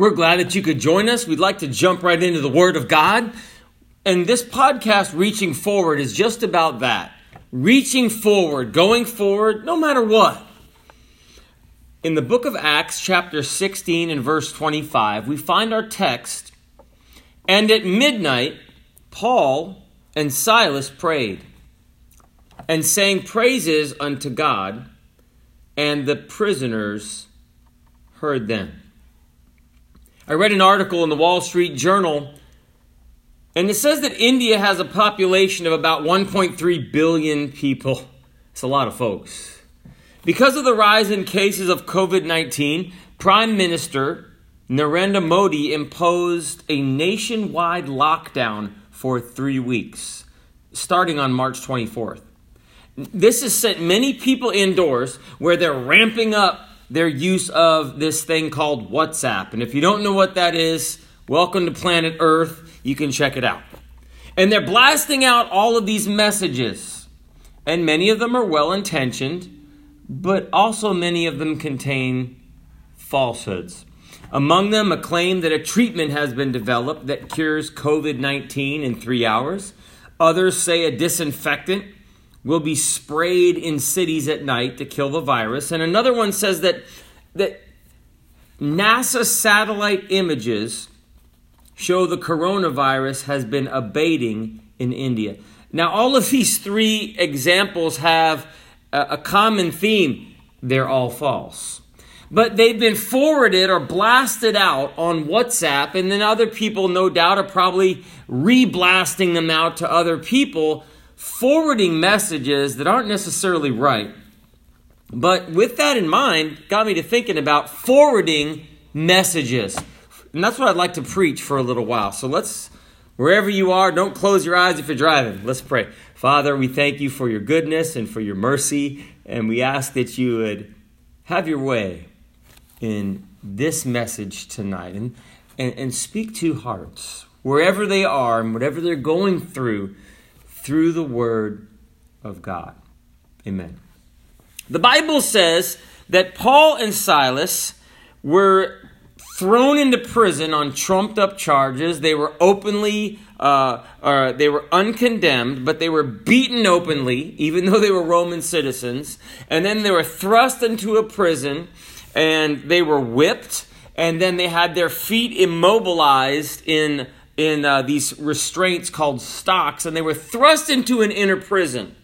We're glad that you could join us. We'd like to jump right into the Word of God. And this podcast, Reaching Forward, is just about that. Reaching forward, going forward, no matter what. In the book of Acts, chapter 16 and verse 25, we find our text. And at midnight, Paul and Silas prayed and sang praises unto God, and the prisoners heard them. I read an article in the Wall Street Journal, and it says that India has a population of about 1.3 billion people. It's a lot of folks. Because of the rise in cases of COVID 19, Prime Minister Narendra Modi imposed a nationwide lockdown for three weeks, starting on March 24th. This has sent many people indoors where they're ramping up their use of this thing called WhatsApp. And if you don't know what that is, welcome to planet Earth. You can check it out. And they're blasting out all of these messages. And many of them are well intentioned, but also many of them contain falsehoods. Among them, a claim that a treatment has been developed that cures COVID 19 in three hours. Others say a disinfectant will be sprayed in cities at night to kill the virus. And another one says that, that NASA satellite images show the coronavirus has been abating in India. Now, all of these three examples have a, a common theme they're all false. But they've been forwarded or blasted out on WhatsApp, and then other people, no doubt, are probably reblasting them out to other people forwarding messages that aren't necessarily right. But with that in mind, got me to thinking about forwarding messages. And that's what I'd like to preach for a little while. So let's, wherever you are, don't close your eyes if you're driving. Let's pray. Father, we thank you for your goodness and for your mercy, and we ask that you would have your way in this message tonight and, and, and speak to hearts, wherever they are and whatever they're going through through the Word of God. Amen. The Bible says that Paul and Silas were thrown into prison on trumped up charges. They were openly, uh, uh, they were uncondemned, but they were beaten openly, even though they were Roman citizens. And then they were thrust into a prison and they were whipped. And then they had their feet immobilized in in uh, these restraints called stocks, and they were thrust into an inner prison.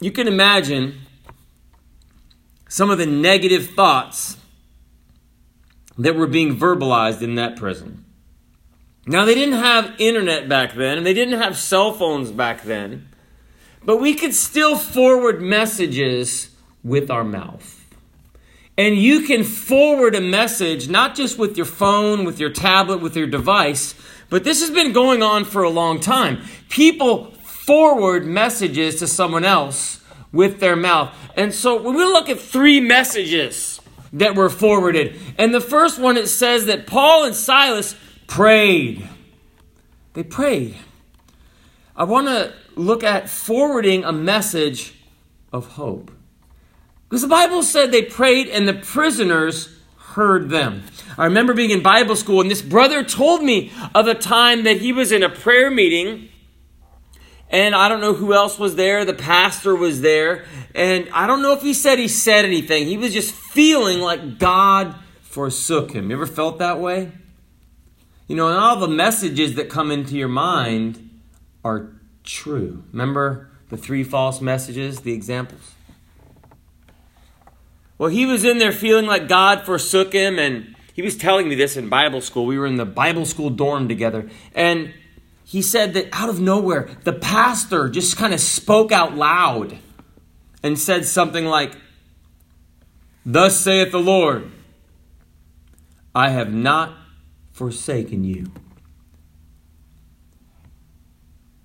You can imagine some of the negative thoughts that were being verbalized in that prison. Now, they didn't have internet back then, and they didn't have cell phones back then, but we could still forward messages with our mouth. And you can forward a message not just with your phone, with your tablet, with your device, but this has been going on for a long time. People forward messages to someone else with their mouth. And so when we look at three messages that were forwarded. And the first one it says that Paul and Silas prayed. They prayed. I want to look at forwarding a message of hope. Because the Bible said they prayed and the prisoners heard them. I remember being in Bible school and this brother told me of a time that he was in a prayer meeting and I don't know who else was there. The pastor was there. And I don't know if he said he said anything. He was just feeling like God forsook him. You ever felt that way? You know, and all the messages that come into your mind are true. Remember the three false messages, the examples? Well, he was in there feeling like God forsook him, and he was telling me this in Bible school. We were in the Bible school dorm together, and he said that out of nowhere, the pastor just kind of spoke out loud and said something like, Thus saith the Lord, I have not forsaken you.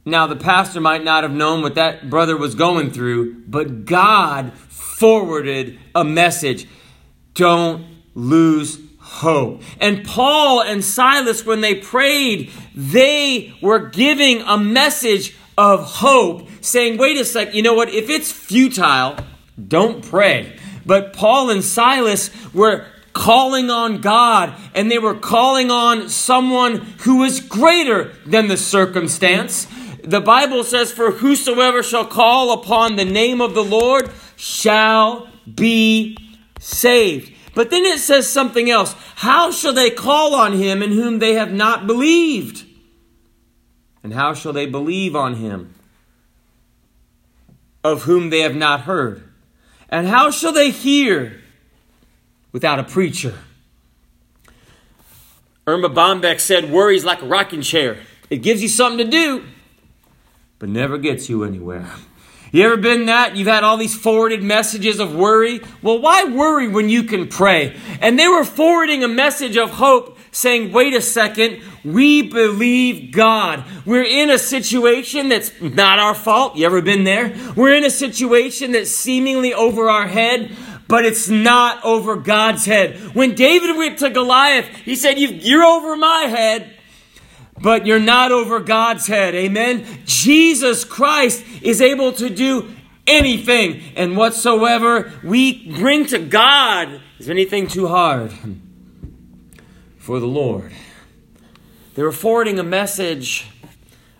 Now, the pastor might not have known what that brother was going through, but God forwarded a message don't lose hope. And Paul and Silas, when they prayed, they were giving a message of hope, saying, wait a sec, you know what? If it's futile, don't pray. But Paul and Silas were calling on God and they were calling on someone who was greater than the circumstance. The Bible says, For whosoever shall call upon the name of the Lord shall be saved. But then it says something else. How shall they call on him in whom they have not believed? And how shall they believe on him of whom they have not heard? And how shall they hear without a preacher? Erma Bombeck said, Worry's like a rocking chair. It gives you something to do, but never gets you anywhere. You ever been that? You've had all these forwarded messages of worry. Well, why worry when you can pray? And they were forwarding a message of hope saying, wait a second, we believe God. We're in a situation that's not our fault. You ever been there? We're in a situation that's seemingly over our head, but it's not over God's head. When David went to Goliath, he said, You're over my head but you're not over God's head. Amen. Jesus Christ is able to do anything and whatsoever we bring to God. Is anything too hard for the Lord? They were forwarding a message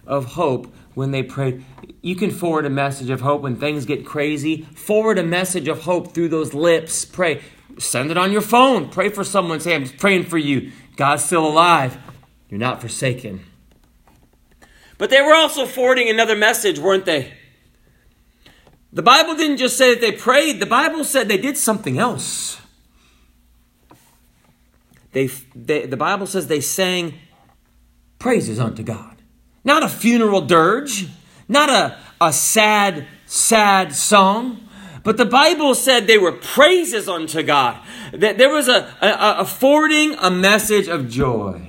of hope when they prayed. You can forward a message of hope when things get crazy. Forward a message of hope through those lips. Pray. Send it on your phone. Pray for someone. Say, I'm praying for you. God's still alive. You're not forsaken. But they were also forwarding another message, weren't they? The Bible didn't just say that they prayed, the Bible said they did something else. They, they, the Bible says they sang praises unto God. Not a funeral dirge, not a, a sad, sad song, but the Bible said they were praises unto God. That there was a, a, a forwarding a message of joy.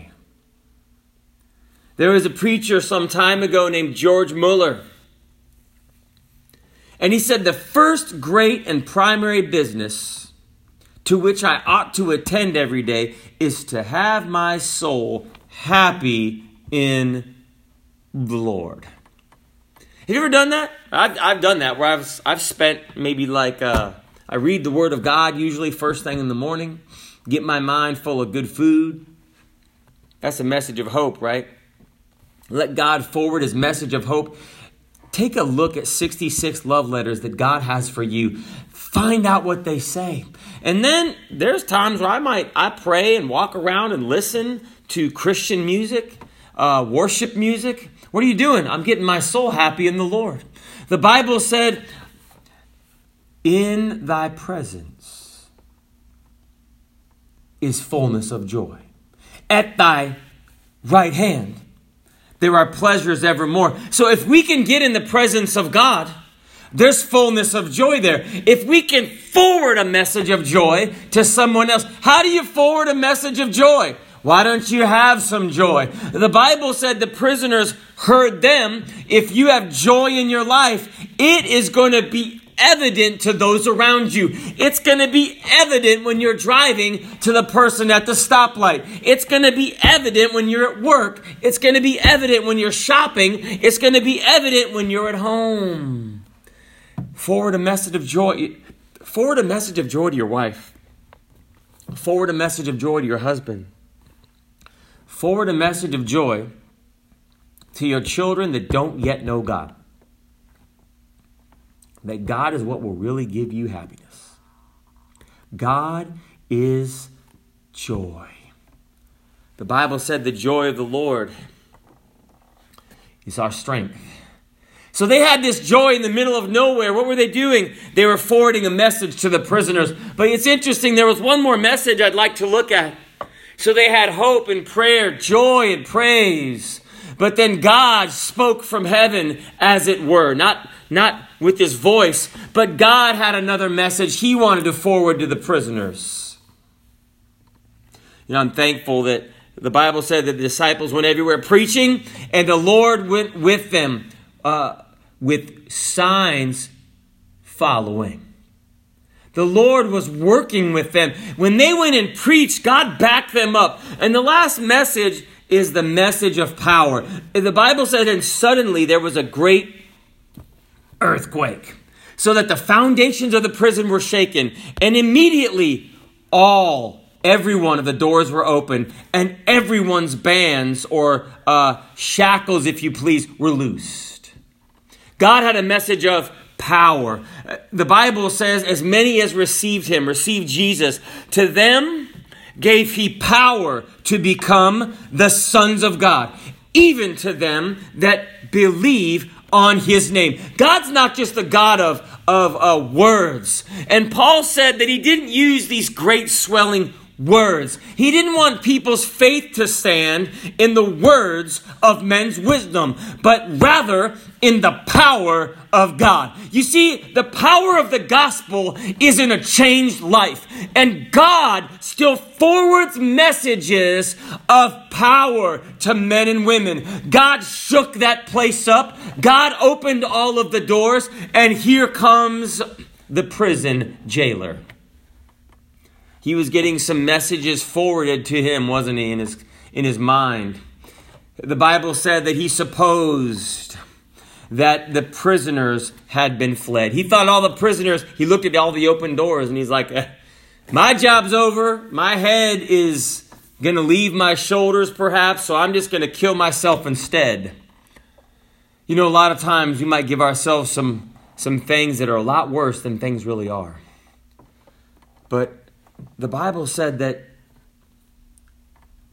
There was a preacher some time ago named George Mueller. And he said, The first great and primary business to which I ought to attend every day is to have my soul happy in the Lord. Have you ever done that? I've, I've done that where I've, I've spent maybe like, uh, I read the Word of God usually first thing in the morning, get my mind full of good food. That's a message of hope, right? Let God forward his message of hope. Take a look at 66 love letters that God has for you. Find out what they say. And then there's times where I might I pray and walk around and listen to Christian music, uh, worship music. What are you doing? I'm getting my soul happy in the Lord. The Bible said, In thy presence is fullness of joy. At thy right hand there are pleasures evermore. So if we can get in the presence of God, there's fullness of joy there. If we can forward a message of joy to someone else, how do you forward a message of joy? Why don't you have some joy? The Bible said the prisoners heard them. If you have joy in your life, it is going to be evident to those around you. It's going to be evident when you're driving to the person at the stoplight. It's going to be evident when you're at work. It's going to be evident when you're shopping. It's going to be evident when you're at home. Forward a message of joy. Forward a message of joy to your wife. Forward a message of joy to your husband. Forward a message of joy to your children that don't yet know God that God is what will really give you happiness. God is joy. The Bible said the joy of the Lord is our strength. So they had this joy in the middle of nowhere. What were they doing? They were forwarding a message to the prisoners. But it's interesting, there was one more message I'd like to look at. So they had hope and prayer, joy and praise. But then God spoke from heaven, as it were. Not, not with his voice, but God had another message he wanted to forward to the prisoners. You know, I'm thankful that the Bible said that the disciples went everywhere preaching, and the Lord went with them uh, with signs following. The Lord was working with them. When they went and preached, God backed them up. And the last message is the message of power. The Bible said, and suddenly there was a great earthquake, so that the foundations of the prison were shaken, and immediately all every one of the doors were open, and everyone's bands, or uh, shackles, if you please, were loosed. God had a message of power. The Bible says, as many as received him, received Jesus, to them gave he power to become the sons of God, even to them that believe on his name. God's not just the God of, of uh, words. And Paul said that he didn't use these great swelling words. He didn't want people's faith to stand in the words of men's wisdom, but rather in the power of God. You see, the power of the gospel is in a changed life, and God still forwards messages of power to men and women. God shook that place up, God opened all of the doors, and here comes the prison jailer. He was getting some messages forwarded to him, wasn't he, in his, in his mind? The Bible said that he supposed that the prisoners had been fled. He thought all the prisoners, he looked at all the open doors and he's like, eh, My job's over. My head is going to leave my shoulders, perhaps, so I'm just going to kill myself instead. You know, a lot of times we might give ourselves some, some things that are a lot worse than things really are. But the Bible said that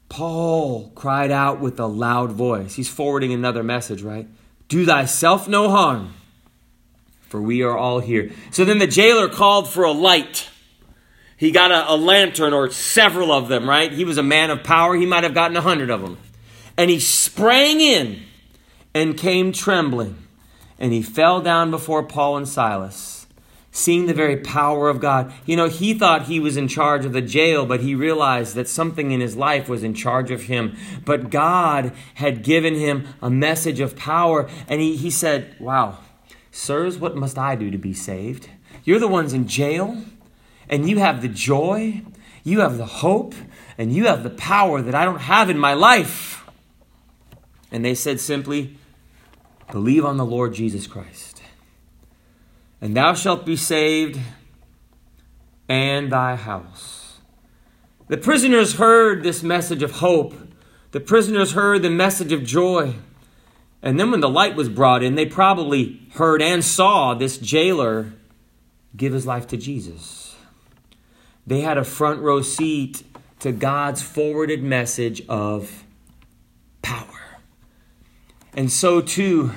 Paul cried out with a loud voice. He's forwarding another message, right? Do thyself no harm, for we are all here. So then the jailer called for a light. He got a, a lantern or several of them, right? He was a man of power. He might have gotten a hundred of them. And he sprang in and came trembling. And he fell down before Paul and Silas seeing the very power of God. You know, he thought he was in charge of the jail, but he realized that something in his life was in charge of him. But God had given him a message of power, and he, he said, Wow, sirs, what must I do to be saved? You're the ones in jail, and you have the joy, you have the hope, and you have the power that I don't have in my life. And they said simply, Believe on the Lord Jesus Christ and thou shalt be saved and thy house. The prisoners heard this message of hope. The prisoners heard the message of joy. And then when the light was brought in, they probably heard and saw this jailer give his life to Jesus. They had a front row seat to God's forwarded message of power. And so too,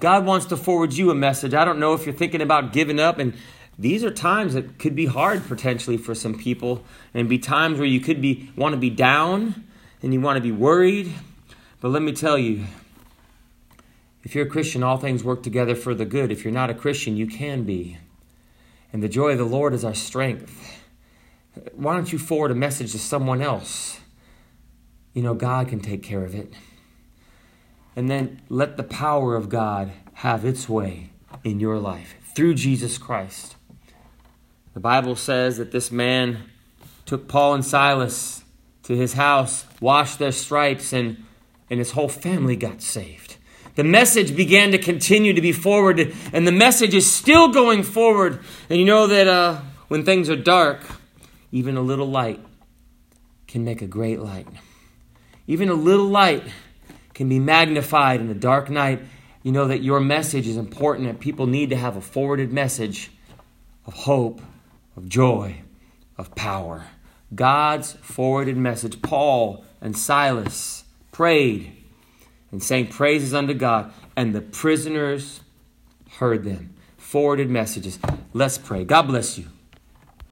God wants to forward you a message. I don't know if you're thinking about giving up, and these are times that could be hard potentially for some people, and be times where you could be want to be down and you want to be worried. But let me tell you, if you're a Christian, all things work together for the good. If you're not a Christian, you can be. And the joy of the Lord is our strength. Why don't you forward a message to someone else? You know, God can take care of it and then let the power of God have its way in your life through Jesus Christ. The Bible says that this man took Paul and Silas to his house, washed their stripes, and, and his whole family got saved. The message began to continue to be forwarded, and the message is still going forward. And you know that uh, when things are dark, even a little light can make a great light. Even a little light can be magnified in the dark night, you know that your message is important and people need to have a forwarded message of hope, of joy, of power. God's forwarded message. Paul and Silas prayed and sang praises unto God, and the prisoners heard them. Forwarded messages. Let's pray. God bless you.